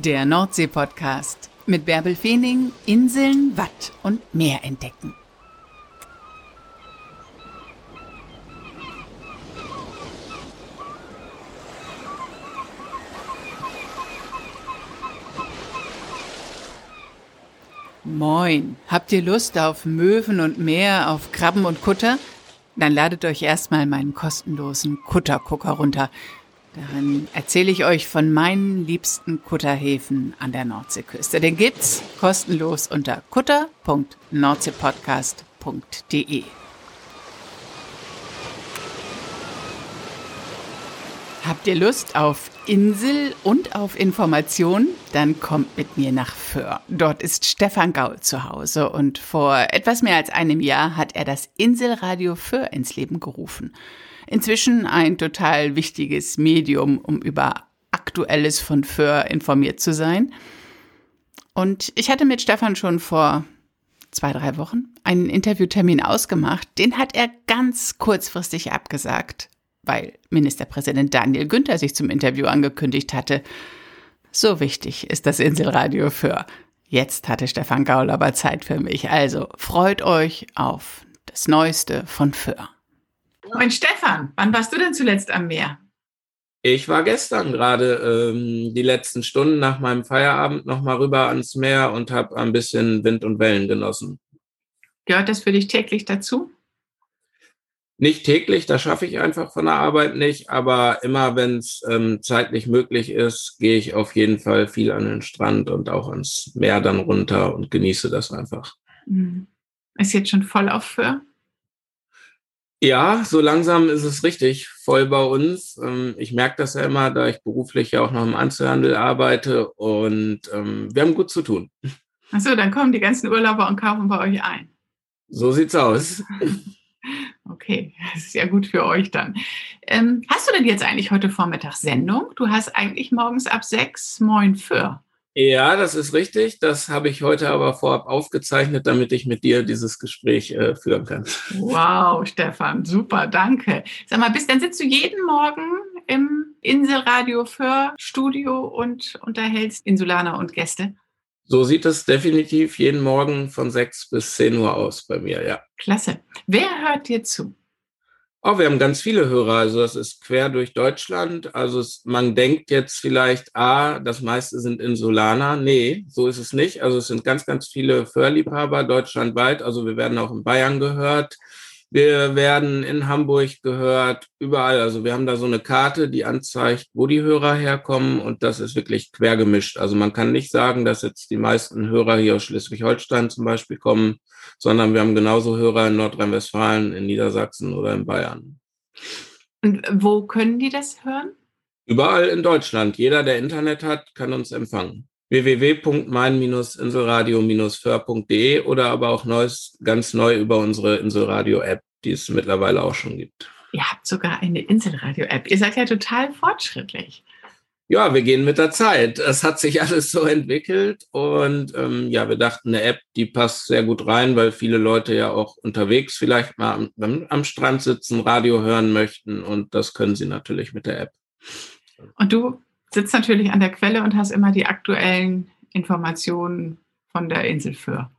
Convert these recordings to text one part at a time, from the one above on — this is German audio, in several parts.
Der Nordsee-Podcast mit Bärbel Feening, Inseln, Watt und Meer entdecken. Moin, habt ihr Lust auf Möwen und Meer, auf Krabben und Kutter? Dann ladet euch erstmal meinen kostenlosen Kuttergucker runter. Darin erzähle ich euch von meinen liebsten Kutterhäfen an der Nordseeküste. Den gibt's kostenlos unter kutter.nordseepodcast.de. Habt ihr Lust auf Insel und auf Information? Dann kommt mit mir nach Föhr. Dort ist Stefan Gaul zu Hause und vor etwas mehr als einem Jahr hat er das Inselradio Föhr ins Leben gerufen. Inzwischen ein total wichtiges Medium, um über Aktuelles von Föhr informiert zu sein. Und ich hatte mit Stefan schon vor zwei, drei Wochen einen Interviewtermin ausgemacht. Den hat er ganz kurzfristig abgesagt weil Ministerpräsident Daniel Günther sich zum Interview angekündigt hatte. So wichtig ist das Inselradio für. Jetzt hatte Stefan Gaul aber Zeit für mich. Also freut euch auf das Neueste von Föhr. Moin Stefan, wann warst du denn zuletzt am Meer? Ich war gestern gerade ähm, die letzten Stunden nach meinem Feierabend nochmal rüber ans Meer und habe ein bisschen Wind und Wellen genossen. Gehört das für dich täglich dazu? Nicht täglich, das schaffe ich einfach von der Arbeit nicht, aber immer wenn es ähm, zeitlich möglich ist, gehe ich auf jeden Fall viel an den Strand und auch ans Meer dann runter und genieße das einfach. Mhm. Ist jetzt schon voll auf für? Ja, so langsam ist es richtig voll bei uns. Ähm, ich merke das ja immer, da ich beruflich ja auch noch im Einzelhandel arbeite und ähm, wir haben gut zu tun. Achso, dann kommen die ganzen Urlauber und kaufen bei euch ein. So sieht's aus. Okay, das ist ja gut für euch dann. Ähm, hast du denn jetzt eigentlich heute Vormittag Sendung? Du hast eigentlich morgens ab sechs Moin für. Ja, das ist richtig. Das habe ich heute aber vorab aufgezeichnet, damit ich mit dir dieses Gespräch äh, führen kann. Wow, Stefan, super, danke. Sag mal, bis dann sitzt du jeden Morgen im Inselradio für Studio und unterhältst Insulaner und Gäste? So sieht es definitiv jeden Morgen von 6 bis 10 Uhr aus bei mir, ja. Klasse. Wer hört dir zu? Oh, wir haben ganz viele Hörer. Also es ist quer durch Deutschland. Also es, man denkt jetzt vielleicht, ah, das meiste sind Insulaner. Nee, so ist es nicht. Also es sind ganz, ganz viele Förliebhaber deutschlandweit. Also wir werden auch in Bayern gehört. Wir werden in Hamburg gehört, überall. Also wir haben da so eine Karte, die anzeigt, wo die Hörer herkommen und das ist wirklich quer gemischt. Also man kann nicht sagen, dass jetzt die meisten Hörer hier aus Schleswig-Holstein zum Beispiel kommen, sondern wir haben genauso Hörer in Nordrhein-Westfalen, in Niedersachsen oder in Bayern. Und wo können die das hören? Überall in Deutschland. Jeder, der Internet hat, kann uns empfangen www.mein-inselradio-föhr.de oder aber auch neues, ganz neu über unsere Inselradio-App, die es mittlerweile auch schon gibt. Ihr habt sogar eine Inselradio-App. Ihr seid ja total fortschrittlich. Ja, wir gehen mit der Zeit. Es hat sich alles so entwickelt und ähm, ja, wir dachten, eine App, die passt sehr gut rein, weil viele Leute ja auch unterwegs vielleicht mal am, am Strand sitzen, Radio hören möchten und das können sie natürlich mit der App. Und du sitzt natürlich an der Quelle und hast immer die aktuellen Informationen von der Insel für.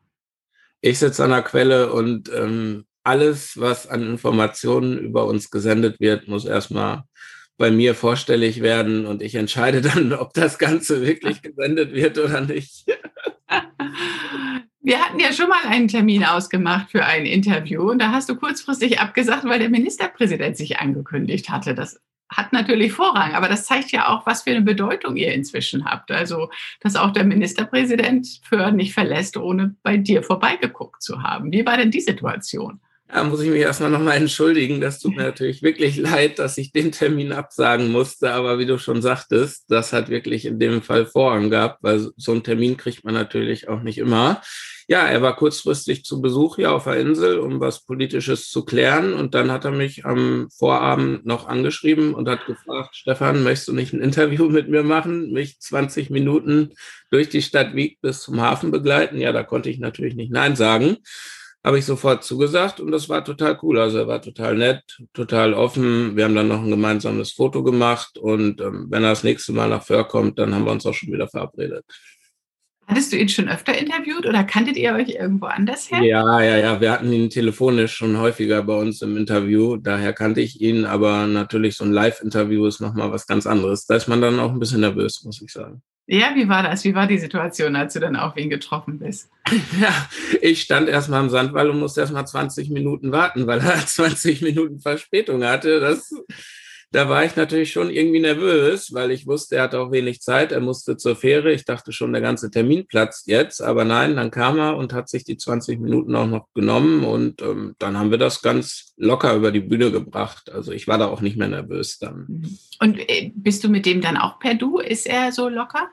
Ich sitze an der Quelle und ähm, alles, was an Informationen über uns gesendet wird, muss erstmal bei mir vorstellig werden und ich entscheide dann, ob das Ganze wirklich gesendet wird oder nicht. Wir hatten ja schon mal einen Termin ausgemacht für ein Interview und da hast du kurzfristig abgesagt, weil der Ministerpräsident sich angekündigt hatte. Das hat natürlich Vorrang, aber das zeigt ja auch, was für eine Bedeutung ihr inzwischen habt. Also, dass auch der Ministerpräsident für nicht verlässt, ohne bei dir vorbeigeguckt zu haben. Wie war denn die Situation? Da muss ich mich erstmal nochmal entschuldigen. Das tut mir natürlich wirklich leid, dass ich den Termin absagen musste. Aber wie du schon sagtest, das hat wirklich in dem Fall Vorrang gehabt, weil so einen Termin kriegt man natürlich auch nicht immer. Ja, er war kurzfristig zu Besuch hier auf der Insel, um was Politisches zu klären. Und dann hat er mich am Vorabend noch angeschrieben und hat gefragt, Stefan, möchtest du nicht ein Interview mit mir machen, mich 20 Minuten durch die Stadt Wieg bis zum Hafen begleiten? Ja, da konnte ich natürlich nicht Nein sagen. Habe ich sofort zugesagt und das war total cool. Also er war total nett, total offen. Wir haben dann noch ein gemeinsames Foto gemacht und ähm, wenn er das nächste Mal nach Föhr kommt, dann haben wir uns auch schon wieder verabredet. Hattest du ihn schon öfter interviewt oder kanntet ihr euch irgendwo anders her? Ja, ja, ja. Wir hatten ihn telefonisch schon häufiger bei uns im Interview. Daher kannte ich ihn, aber natürlich so ein Live-Interview ist nochmal was ganz anderes. Da ist man dann auch ein bisschen nervös, muss ich sagen. Ja, wie war das? Wie war die Situation, als du dann auf ihn getroffen bist? Ja, ich stand erstmal am Sandwall und musste erstmal 20 Minuten warten, weil er 20 Minuten Verspätung hatte. Das da war ich natürlich schon irgendwie nervös, weil ich wusste, er hatte auch wenig Zeit, er musste zur Fähre. Ich dachte schon, der ganze Termin platzt jetzt, aber nein, dann kam er und hat sich die 20 Minuten auch noch genommen und ähm, dann haben wir das ganz locker über die Bühne gebracht. Also ich war da auch nicht mehr nervös dann. Mhm. Und äh, bist du mit dem dann auch per Du? Ist er so locker?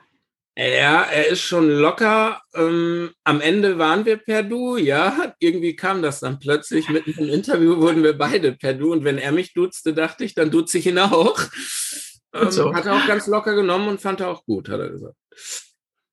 Ja, er ist schon locker. Ähm, am Ende waren wir per Du, ja. Irgendwie kam das dann plötzlich. Mitten im Interview wurden wir beide per Du. Und wenn er mich duzte, dachte ich, dann duze ich ihn auch. Ähm, so. Hat er auch ganz locker genommen und fand er auch gut, hat er gesagt.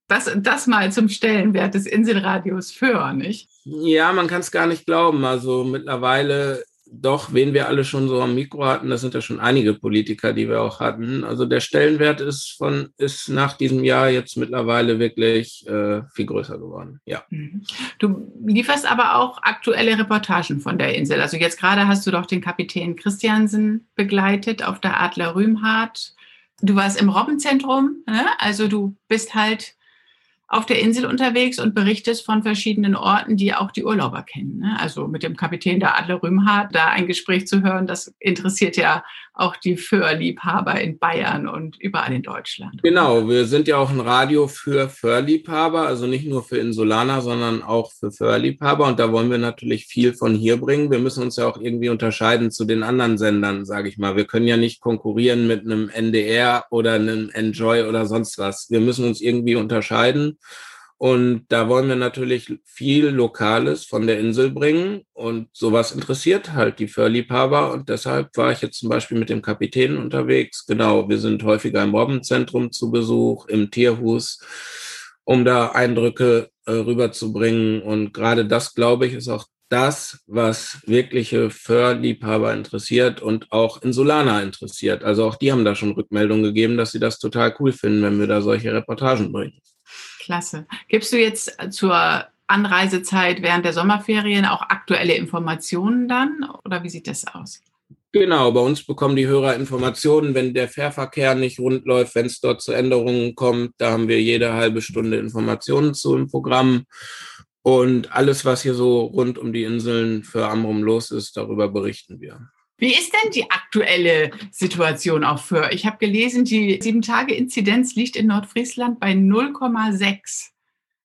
Das, das mal zum Stellenwert des Inselradios für, nicht? Ja, man kann es gar nicht glauben. Also mittlerweile doch, wen wir alle schon so am Mikro hatten, das sind ja schon einige Politiker, die wir auch hatten. Also der Stellenwert ist von ist nach diesem Jahr jetzt mittlerweile wirklich äh, viel größer geworden. Ja. Mhm. Du lieferst aber auch aktuelle Reportagen von der Insel. Also jetzt gerade hast du doch den Kapitän Christiansen begleitet auf der Adler Rühmhardt. Du warst im Robbenzentrum, ne? also du bist halt auf der Insel unterwegs und berichtest von verschiedenen Orten, die auch die Urlauber kennen. Ne? Also mit dem Kapitän der Adler Rühmhardt da ein Gespräch zu hören, das interessiert ja auch die Föhrliebhaber in Bayern und überall in Deutschland. Genau, wir sind ja auch ein Radio für Föhrliebhaber, also nicht nur für Insulaner, sondern auch für Föhrliebhaber. Und da wollen wir natürlich viel von hier bringen. Wir müssen uns ja auch irgendwie unterscheiden zu den anderen Sendern, sage ich mal. Wir können ja nicht konkurrieren mit einem NDR oder einem Enjoy oder sonst was. Wir müssen uns irgendwie unterscheiden. Und da wollen wir natürlich viel Lokales von der Insel bringen. Und sowas interessiert halt die Förliebhaber. Und deshalb war ich jetzt zum Beispiel mit dem Kapitän unterwegs. Genau, wir sind häufiger im Robbenzentrum zu Besuch, im Tierhus, um da Eindrücke äh, rüberzubringen. Und gerade das, glaube ich, ist auch das, was wirkliche Förliebhaber interessiert und auch Insulaner interessiert. Also auch die haben da schon Rückmeldungen gegeben, dass sie das total cool finden, wenn wir da solche Reportagen bringen. Klasse. Gibst du jetzt zur Anreisezeit während der Sommerferien auch aktuelle Informationen dann oder wie sieht das aus? Genau, bei uns bekommen die Hörer Informationen, wenn der Fährverkehr nicht rund läuft, wenn es dort zu Änderungen kommt. Da haben wir jede halbe Stunde Informationen zu im Programm. Und alles, was hier so rund um die Inseln für Amrum los ist, darüber berichten wir. Wie ist denn die aktuelle Situation auch für? Ich habe gelesen, die Sieben-Tage-Inzidenz liegt in Nordfriesland bei 0,6.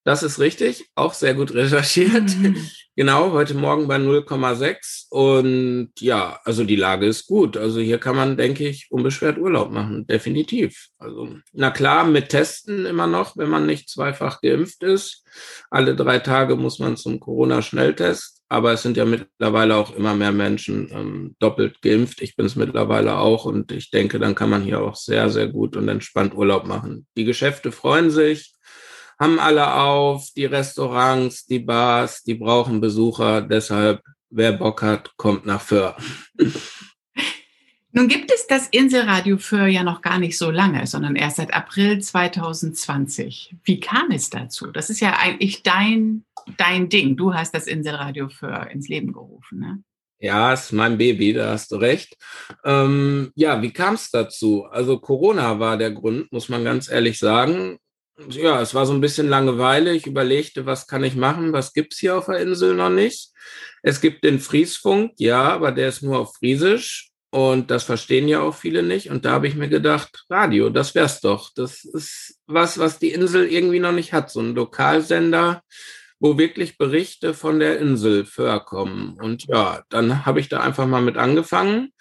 Das ist richtig, auch sehr gut recherchiert. Mhm. Genau, heute Morgen bei 0,6. Und ja, also die Lage ist gut. Also hier kann man, denke ich, unbeschwert Urlaub machen. Definitiv. Also, na klar, mit Testen immer noch, wenn man nicht zweifach geimpft ist. Alle drei Tage muss man zum Corona-Schnelltest. Aber es sind ja mittlerweile auch immer mehr Menschen ähm, doppelt geimpft. Ich bin es mittlerweile auch. Und ich denke, dann kann man hier auch sehr, sehr gut und entspannt Urlaub machen. Die Geschäfte freuen sich haben alle auf, die Restaurants, die Bars, die brauchen Besucher. Deshalb, wer Bock hat, kommt nach Föhr. Nun gibt es das Inselradio Föhr ja noch gar nicht so lange, sondern erst seit April 2020. Wie kam es dazu? Das ist ja eigentlich dein, dein Ding. Du hast das Inselradio Föhr ins Leben gerufen, ne? Ja, ist mein Baby, da hast du recht. Ähm, ja, wie kam es dazu? Also Corona war der Grund, muss man ganz ehrlich sagen ja, es war so ein bisschen Langeweile. Ich überlegte, was kann ich machen? Was gibt's hier auf der Insel noch nicht? Es gibt den Friesfunk, ja, aber der ist nur auf Friesisch und das verstehen ja auch viele nicht. Und da habe ich mir gedacht, Radio, das wär's doch. Das ist was, was die Insel irgendwie noch nicht hat. So ein Lokalsender, wo wirklich Berichte von der Insel vorkommen. Und ja, dann habe ich da einfach mal mit angefangen,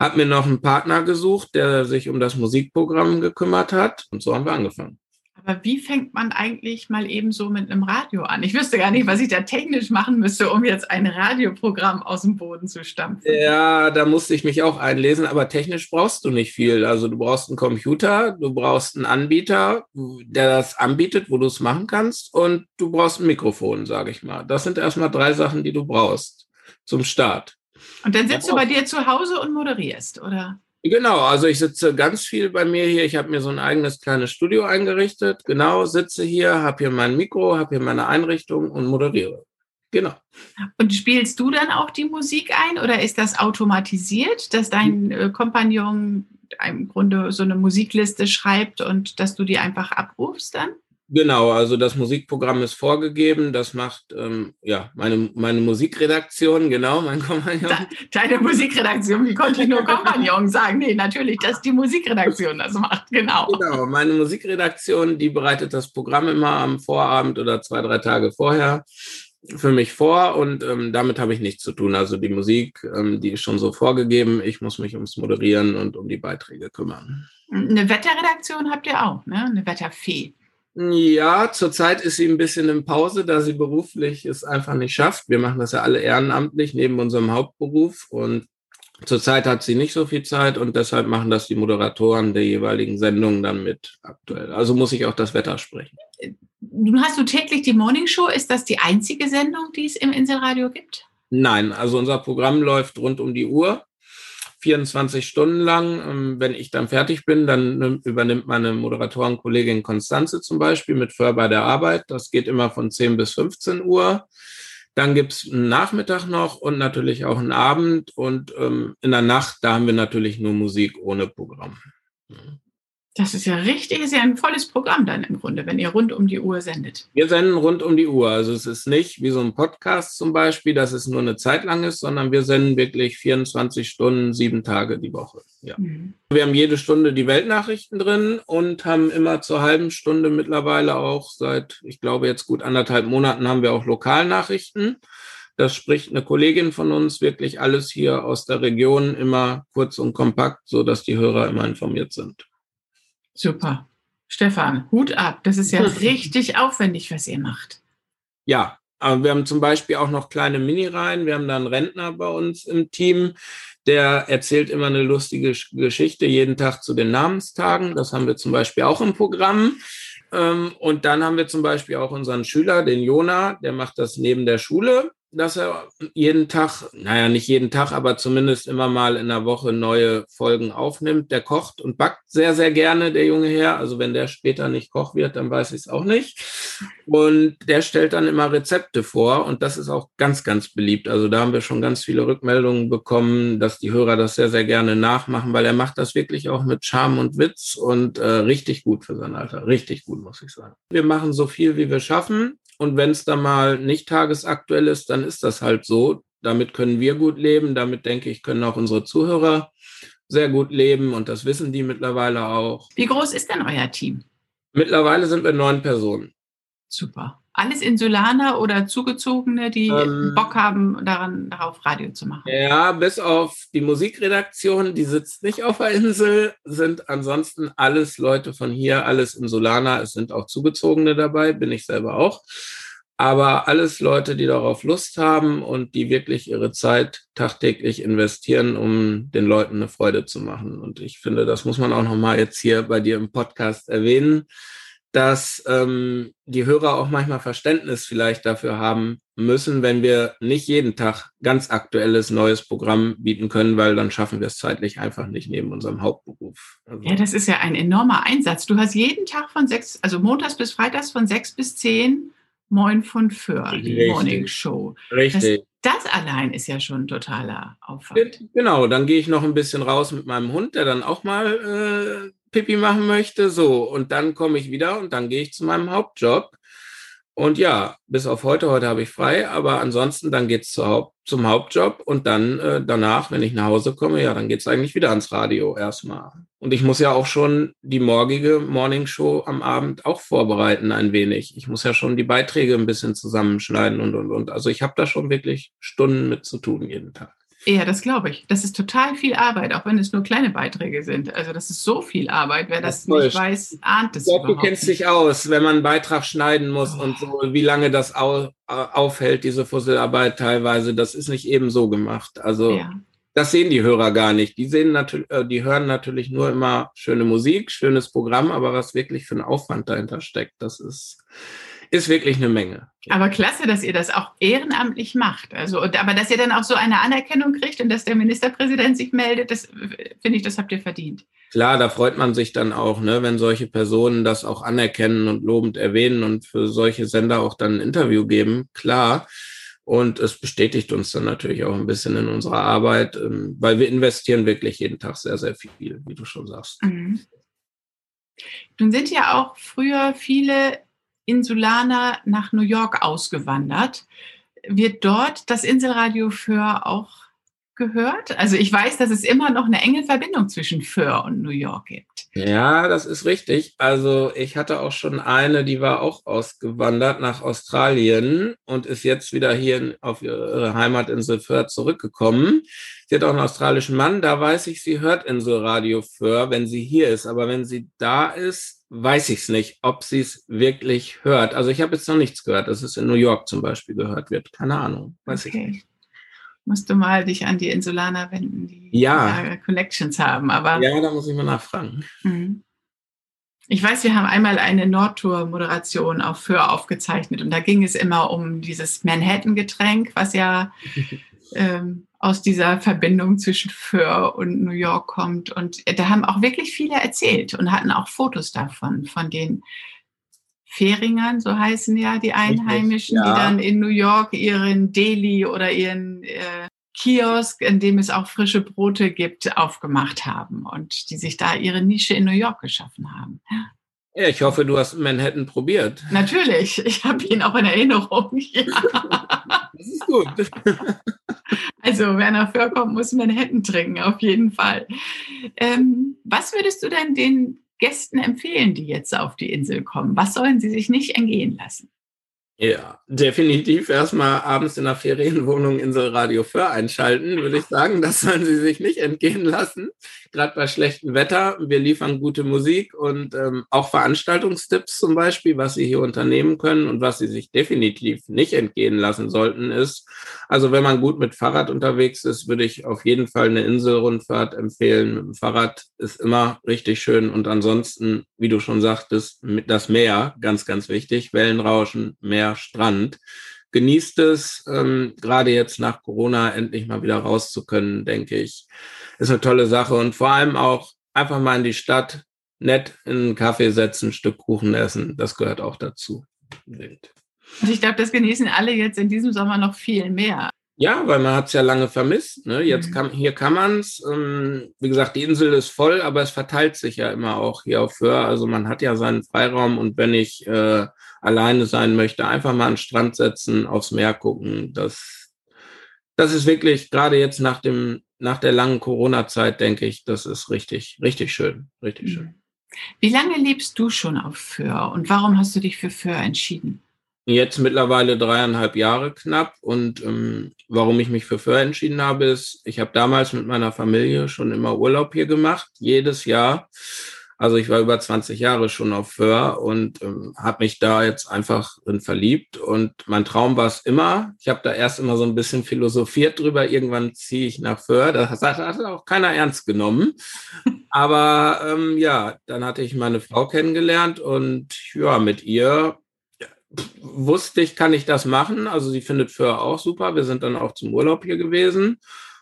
habe mir noch einen Partner gesucht, der sich um das Musikprogramm gekümmert hat. Und so haben wir angefangen. Aber wie fängt man eigentlich mal eben so mit einem Radio an? Ich wüsste gar nicht, was ich da technisch machen müsste, um jetzt ein Radioprogramm aus dem Boden zu stampfen. Ja, da musste ich mich auch einlesen, aber technisch brauchst du nicht viel. Also du brauchst einen Computer, du brauchst einen Anbieter, der das anbietet, wo du es machen kannst und du brauchst ein Mikrofon, sage ich mal. Das sind erstmal drei Sachen, die du brauchst zum Start. Und dann sitzt du bei dir zu Hause und moderierst, oder? Genau, also ich sitze ganz viel bei mir hier. Ich habe mir so ein eigenes kleines Studio eingerichtet. Genau, sitze hier, habe hier mein Mikro, habe hier meine Einrichtung und moderiere. Genau. Und spielst du dann auch die Musik ein oder ist das automatisiert, dass dein äh, Kompagnon im Grunde so eine Musikliste schreibt und dass du die einfach abrufst dann? Genau, also das Musikprogramm ist vorgegeben. Das macht ähm, ja meine, meine Musikredaktion, genau, mein Kompagnon. Deine Musikredaktion, wie konnte ich nur Kompagnon sagen? Nee, natürlich, dass die Musikredaktion das macht, genau. Genau, meine Musikredaktion, die bereitet das Programm immer am Vorabend oder zwei, drei Tage vorher für mich vor und ähm, damit habe ich nichts zu tun. Also die Musik, ähm, die ist schon so vorgegeben. Ich muss mich ums Moderieren und um die Beiträge kümmern. Eine Wetterredaktion habt ihr auch, ne? Eine Wetterfee. Ja, zurzeit ist sie ein bisschen in Pause, da sie beruflich es einfach nicht schafft. Wir machen das ja alle ehrenamtlich neben unserem Hauptberuf und zurzeit hat sie nicht so viel Zeit und deshalb machen das die Moderatoren der jeweiligen Sendungen dann mit aktuell. Also muss ich auch das Wetter sprechen. Nun hast du täglich die Morning Show. Ist das die einzige Sendung, die es im Inselradio gibt? Nein, also unser Programm läuft rund um die Uhr. 24 Stunden lang. Ähm, wenn ich dann fertig bin, dann übernimmt meine Moderatorenkollegin Konstanze zum Beispiel mit För bei der Arbeit. Das geht immer von 10 bis 15 Uhr. Dann gibt's einen Nachmittag noch und natürlich auch einen Abend. Und ähm, in der Nacht, da haben wir natürlich nur Musik ohne Programm. Das ist ja richtig, ist ja ein volles Programm dann im Grunde, wenn ihr rund um die Uhr sendet. Wir senden rund um die Uhr. Also es ist nicht wie so ein Podcast zum Beispiel, dass es nur eine Zeit lang ist, sondern wir senden wirklich 24 Stunden, sieben Tage die Woche. Ja. Mhm. Wir haben jede Stunde die Weltnachrichten drin und haben immer zur halben Stunde mittlerweile auch seit, ich glaube jetzt gut anderthalb Monaten haben wir auch Lokalnachrichten. Das spricht eine Kollegin von uns wirklich alles hier aus der Region immer kurz und kompakt, so dass die Hörer immer informiert sind. Super. Stefan, Hut ab. Das ist ja richtig aufwendig, was ihr macht. Ja, aber wir haben zum Beispiel auch noch kleine Mini-Reihen. Wir haben da einen Rentner bei uns im Team, der erzählt immer eine lustige Geschichte jeden Tag zu den Namenstagen. Das haben wir zum Beispiel auch im Programm. Ähm, und dann haben wir zum Beispiel auch unseren Schüler, den Jona, der macht das neben der Schule dass er jeden Tag, naja, nicht jeden Tag, aber zumindest immer mal in der Woche neue Folgen aufnimmt. Der kocht und backt sehr, sehr gerne, der junge Herr. Also wenn der später nicht Koch wird, dann weiß ich es auch nicht. Und der stellt dann immer Rezepte vor und das ist auch ganz, ganz beliebt. Also da haben wir schon ganz viele Rückmeldungen bekommen, dass die Hörer das sehr, sehr gerne nachmachen, weil er macht das wirklich auch mit Charme und Witz und äh, richtig gut für sein Alter. Richtig gut, muss ich sagen. Wir machen so viel, wie wir schaffen. Und wenn es dann mal nicht tagesaktuell ist, dann ist das halt so. Damit können wir gut leben. Damit denke ich, können auch unsere Zuhörer sehr gut leben. Und das wissen die mittlerweile auch. Wie groß ist denn euer Team? Mittlerweile sind wir neun Personen. Super. Alles Insulaner oder Zugezogene, die ähm, Bock haben, daran, darauf Radio zu machen? Ja, bis auf die Musikredaktion, die sitzt nicht auf der Insel, sind ansonsten alles Leute von hier, alles Insulaner. Es sind auch Zugezogene dabei, bin ich selber auch. Aber alles Leute, die darauf Lust haben und die wirklich ihre Zeit tagtäglich investieren, um den Leuten eine Freude zu machen. Und ich finde, das muss man auch nochmal jetzt hier bei dir im Podcast erwähnen dass ähm, die Hörer auch manchmal Verständnis vielleicht dafür haben müssen, wenn wir nicht jeden Tag ganz aktuelles neues Programm bieten können, weil dann schaffen wir es zeitlich einfach nicht neben unserem Hauptberuf. Also ja, das ist ja ein enormer Einsatz. Du hast jeden Tag von sechs, also montags bis freitags von sechs bis zehn Moin von Föhr, die Morning Show. Richtig. Das, das, allein ist ja schon totaler Aufwand. Genau, dann gehe ich noch ein bisschen raus mit meinem Hund, der dann auch mal äh, Pipi machen möchte. So, und dann komme ich wieder und dann gehe ich zu meinem Hauptjob. Und ja, bis auf heute, heute habe ich frei, aber ansonsten dann geht's zu Haupt, zum Hauptjob und dann äh, danach, wenn ich nach Hause komme, ja, dann geht's eigentlich wieder ans Radio erstmal. Und ich muss ja auch schon die morgige Morning Show am Abend auch vorbereiten ein wenig. Ich muss ja schon die Beiträge ein bisschen zusammenschneiden und und und. Also ich habe da schon wirklich Stunden mit zu tun jeden Tag. Ja, das glaube ich. Das ist total viel Arbeit, auch wenn es nur kleine Beiträge sind. Also das ist so viel Arbeit. Wer das, das nicht weiß, ahnt es Ich glaube, du kennst dich aus, wenn man einen Beitrag schneiden muss oh. und so, wie lange das au aufhält, diese Fusselarbeit teilweise. Das ist nicht eben so gemacht. Also ja. das sehen die Hörer gar nicht. Die sehen natürlich, äh, die hören natürlich nur immer schöne Musik, schönes Programm, aber was wirklich für ein Aufwand dahinter steckt, das ist ist wirklich eine Menge. Aber klasse, dass ihr das auch ehrenamtlich macht. Also, aber dass ihr dann auch so eine Anerkennung kriegt und dass der Ministerpräsident sich meldet, das finde ich, das habt ihr verdient. Klar, da freut man sich dann auch, ne, wenn solche Personen das auch anerkennen und lobend erwähnen und für solche Sender auch dann ein Interview geben. Klar. Und es bestätigt uns dann natürlich auch ein bisschen in unserer Arbeit, ähm, weil wir investieren wirklich jeden Tag sehr, sehr viel, wie du schon sagst. Mhm. Nun sind ja auch früher viele Insulaner nach New York ausgewandert. Wird dort das Inselradio Föhr auch gehört? Also ich weiß, dass es immer noch eine enge Verbindung zwischen Föhr und New York gibt. Ja, das ist richtig. Also ich hatte auch schon eine, die war auch ausgewandert nach Australien und ist jetzt wieder hier auf ihre Heimatinsel Föhr zurückgekommen. Sie hat auch einen australischen Mann, da weiß ich, sie hört Inselradio Föhr, wenn sie hier ist. Aber wenn sie da ist, weiß ich es nicht, ob sie es wirklich hört. Also ich habe jetzt noch nichts gehört, dass es in New York zum Beispiel gehört wird. Keine Ahnung, weiß okay. ich nicht musst du mal dich an die Insulaner wenden, die ja. Connections haben. Aber ja, da muss ich mal nachfragen. Mhm. Ich weiß, wir haben einmal eine Nordtour-Moderation auf Föhr aufgezeichnet und da ging es immer um dieses Manhattan-Getränk, was ja ähm, aus dieser Verbindung zwischen Föhr und New York kommt. Und da haben auch wirklich viele erzählt und hatten auch Fotos davon, von den Färingern, so heißen ja die Einheimischen, ja. die dann in New York ihren Deli oder ihren äh, Kiosk, in dem es auch frische Brote gibt, aufgemacht haben und die sich da ihre Nische in New York geschaffen haben. Ja, ich hoffe, du hast Manhattan probiert. Natürlich, ich habe ihn auch in Erinnerung. Ja. Das ist gut. Also, wer nach Föhr kommt, muss Manhattan trinken, auf jeden Fall. Ähm, was würdest du denn den Gästen empfehlen, die jetzt auf die Insel kommen? Was sollen sie sich nicht entgehen lassen? Ja, definitiv erstmal abends in der Ferienwohnung Inselradio Föhr einschalten, würde ich sagen. Das sollen Sie sich nicht entgehen lassen. Gerade bei schlechtem Wetter. Wir liefern gute Musik und ähm, auch Veranstaltungstipps zum Beispiel, was Sie hier unternehmen können und was Sie sich definitiv nicht entgehen lassen sollten, ist, also wenn man gut mit Fahrrad unterwegs ist, würde ich auf jeden Fall eine Inselrundfahrt empfehlen. Mit dem Fahrrad ist immer richtig schön und ansonsten, wie du schon sagtest, das Meer, ganz, ganz wichtig. Wellenrauschen, Meer, Strand. Genießt es, ähm, gerade jetzt nach Corona endlich mal wieder raus zu können, denke ich. Ist eine tolle Sache und vor allem auch einfach mal in die Stadt, nett in einen Kaffee setzen, ein Stück Kuchen essen. Das gehört auch dazu. Und ich glaube, das genießen alle jetzt in diesem Sommer noch viel mehr. Ja, weil man hat es ja lange vermisst. Ne? Jetzt mhm. kann, hier kann man es. Ähm, wie gesagt, die Insel ist voll, aber es verteilt sich ja immer auch hier auf Föhr. Also man hat ja seinen Freiraum und wenn ich äh, alleine sein möchte, einfach mal an den Strand setzen, aufs Meer gucken. Das, das ist wirklich, gerade jetzt nach dem, nach der langen Corona-Zeit, denke ich, das ist richtig, richtig schön, richtig schön. Mhm. Wie lange lebst du schon auf Föhr und warum hast du dich für Föhr entschieden? Jetzt mittlerweile dreieinhalb Jahre knapp. Und ähm, warum ich mich für Föhr entschieden habe, ist, ich habe damals mit meiner Familie schon immer Urlaub hier gemacht, jedes Jahr. Also ich war über 20 Jahre schon auf Föhr und ähm, habe mich da jetzt einfach drin verliebt. Und mein Traum war es immer. Ich habe da erst immer so ein bisschen philosophiert drüber. Irgendwann ziehe ich nach Föhr. Das hat, hat auch keiner ernst genommen. Aber ähm, ja, dann hatte ich meine Frau kennengelernt und ja, mit ihr wusste ich, kann ich das machen. Also sie findet Föhr auch super. Wir sind dann auch zum Urlaub hier gewesen.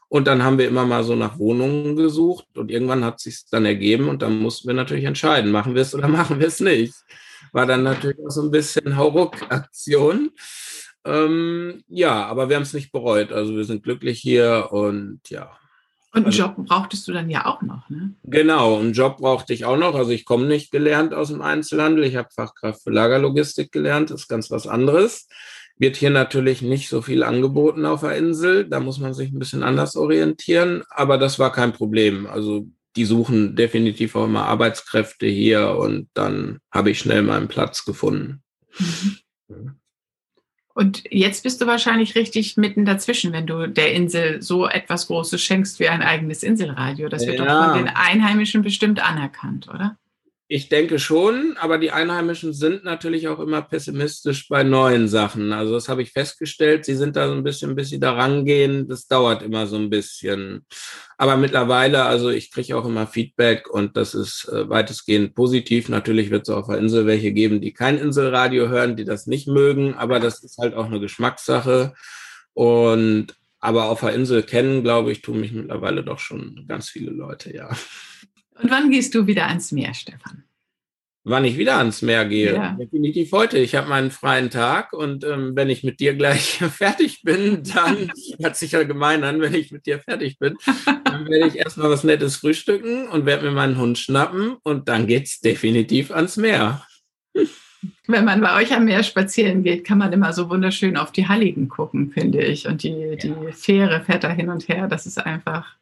Und dann haben wir immer mal so nach Wohnungen gesucht und irgendwann hat sich dann ergeben und dann mussten wir natürlich entscheiden, machen wir es oder machen wir es nicht. War dann natürlich auch so ein bisschen Hauruck-Aktion. Ähm, ja, aber wir haben es nicht bereut. Also wir sind glücklich hier und ja. Und einen also Job brauchtest du dann ja auch noch, ne? Genau, einen Job brauchte ich auch noch. Also ich komme nicht gelernt aus dem Einzelhandel. Ich habe Fachkraft für Lagerlogistik gelernt. Das ist ganz was anderes. Wird hier natürlich nicht so viel angeboten auf der Insel. Da muss man sich ein bisschen anders orientieren. Aber das war kein Problem. Also die suchen definitiv auch immer Arbeitskräfte hier und dann habe ich schnell meinen Platz gefunden. Mhm. Und jetzt bist du wahrscheinlich richtig mitten dazwischen, wenn du der Insel so etwas Großes schenkst wie ein eigenes Inselradio. Das wird ja. doch von den Einheimischen bestimmt anerkannt, oder? Ich denke schon, aber die Einheimischen sind natürlich auch immer pessimistisch bei neuen Sachen. Also das habe ich festgestellt. Sie sind da so ein bisschen, bis sie da rangehen. Das dauert immer so ein bisschen. Aber mittlerweile, also ich kriege auch immer Feedback und das ist äh, weitestgehend positiv. Natürlich wird es auf der Insel welche geben, die kein Inselradio hören, die das nicht mögen. Aber das ist halt auch eine Geschmackssache. Und aber auf der Insel kennen, glaube ich, tun mich mittlerweile doch schon ganz viele Leute, ja. Und wann gehst du wieder ans Meer, Stefan? Wann ich wieder ans Meer gehe? Ja. Definitiv heute. Ich habe meinen freien Tag und ähm, wenn ich mit dir gleich fertig bin, dann hört sich ja gemein an, wenn ich mit dir fertig bin, dann werde ich erstmal was Nettes frühstücken und werde mir meinen Hund schnappen und dann geht's definitiv ans Meer. Wenn man bei euch am Meer spazieren geht, kann man immer so wunderschön auf die Halligen gucken, finde ich. Und die, ja. die Fähre fährt da hin und her. Das ist einfach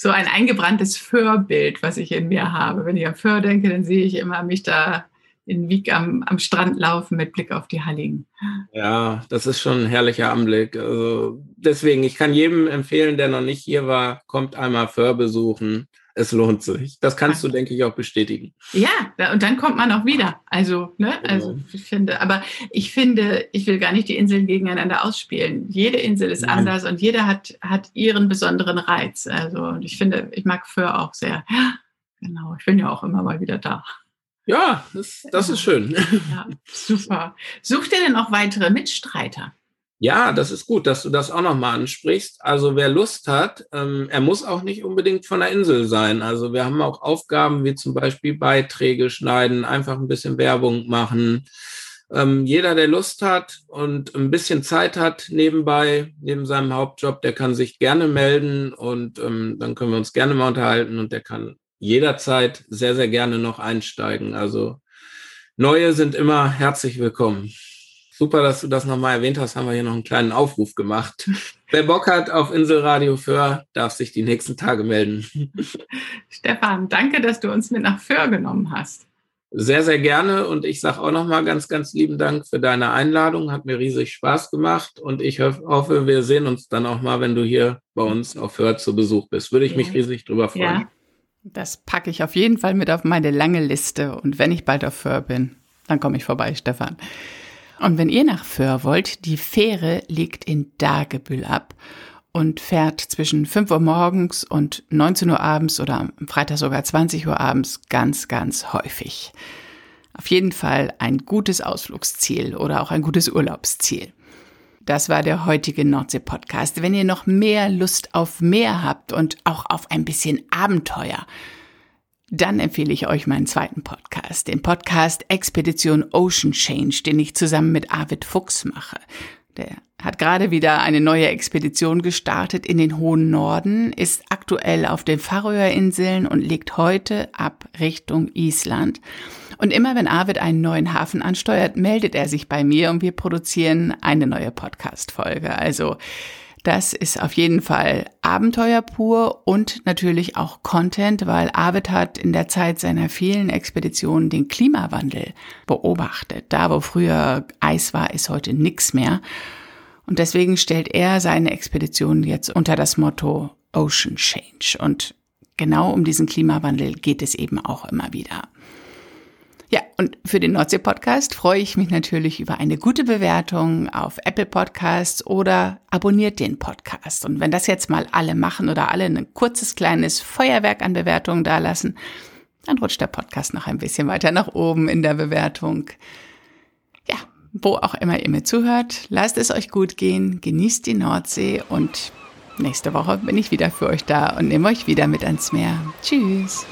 so ein eingebranntes Föhrbild, was ich in mir habe. Wenn ich an Föhr denke, dann sehe ich immer mich da in Wieg am, am Strand laufen mit Blick auf die Halligen. Ja, das ist schon ein herrlicher Anblick. Also deswegen, ich kann jedem empfehlen, der noch nicht hier war, kommt einmal Föhr besuchen es lohnt sich. Das kannst du, denke ich, auch bestätigen. Ja, und dann kommt man auch wieder. Also, ne, genau. also ich finde, aber ich finde, ich will gar nicht die Inseln gegeneinander ausspielen. Jede Insel ist Nein. anders und jeder hat, hat ihren besonderen Reiz. Also, und ich finde, ich mag Föhr auch sehr. Ja, genau. Ich bin ja auch immer mal wieder da. Ja, das, das ist schön. Ja, super. Sucht ihr denn auch weitere Mitstreiter? Ja, das ist gut, dass du das auch nochmal ansprichst. Also wer Lust hat, ähm, er muss auch nicht unbedingt von der Insel sein. Also wir haben auch Aufgaben wie zum Beispiel Beiträge schneiden, einfach ein bisschen Werbung machen. Ähm, jeder, der Lust hat und ein bisschen Zeit hat nebenbei, neben seinem Hauptjob, der kann sich gerne melden und ähm, dann können wir uns gerne mal unterhalten und der kann jederzeit sehr, sehr gerne noch einsteigen. Also neue sind immer herzlich willkommen. Super, dass du das nochmal erwähnt hast, haben wir hier noch einen kleinen Aufruf gemacht. Wer Bock hat auf Inselradio Föhr, darf sich die nächsten Tage melden. Stefan, danke, dass du uns mit nach Föhr genommen hast. Sehr, sehr gerne und ich sage auch nochmal ganz, ganz lieben Dank für deine Einladung. Hat mir riesig Spaß gemacht und ich hoffe, wir sehen uns dann auch mal, wenn du hier bei uns auf Föhr zu Besuch bist. Würde ich mich riesig drüber freuen. Ja. Das packe ich auf jeden Fall mit auf meine lange Liste und wenn ich bald auf Föhr bin, dann komme ich vorbei, Stefan. Und wenn ihr nach Föhr wollt, die Fähre liegt in Dagebüll ab und fährt zwischen 5 Uhr morgens und 19 Uhr abends oder am Freitag sogar 20 Uhr abends ganz, ganz häufig. Auf jeden Fall ein gutes Ausflugsziel oder auch ein gutes Urlaubsziel. Das war der heutige Nordsee-Podcast. Wenn ihr noch mehr Lust auf Meer habt und auch auf ein bisschen Abenteuer, dann empfehle ich euch meinen zweiten Podcast, den Podcast Expedition Ocean Change, den ich zusammen mit Arvid Fuchs mache. Der hat gerade wieder eine neue Expedition gestartet in den hohen Norden, ist aktuell auf den Färöerinseln und legt heute ab Richtung Island. Und immer wenn Arvid einen neuen Hafen ansteuert, meldet er sich bei mir und wir produzieren eine neue Podcast-Folge. Also das ist auf jeden Fall Abenteuer pur und natürlich auch Content, weil Arvid hat in der Zeit seiner vielen Expeditionen den Klimawandel beobachtet. Da, wo früher Eis war, ist heute nichts mehr. Und deswegen stellt er seine Expeditionen jetzt unter das Motto Ocean Change. Und genau um diesen Klimawandel geht es eben auch immer wieder. Ja, und für den Nordsee-Podcast freue ich mich natürlich über eine gute Bewertung auf Apple Podcasts oder abonniert den Podcast. Und wenn das jetzt mal alle machen oder alle ein kurzes kleines Feuerwerk an Bewertungen dalassen, dann rutscht der Podcast noch ein bisschen weiter nach oben in der Bewertung. Ja, wo auch immer ihr mir zuhört, lasst es euch gut gehen, genießt die Nordsee und nächste Woche bin ich wieder für euch da und nehme euch wieder mit ans Meer. Tschüss.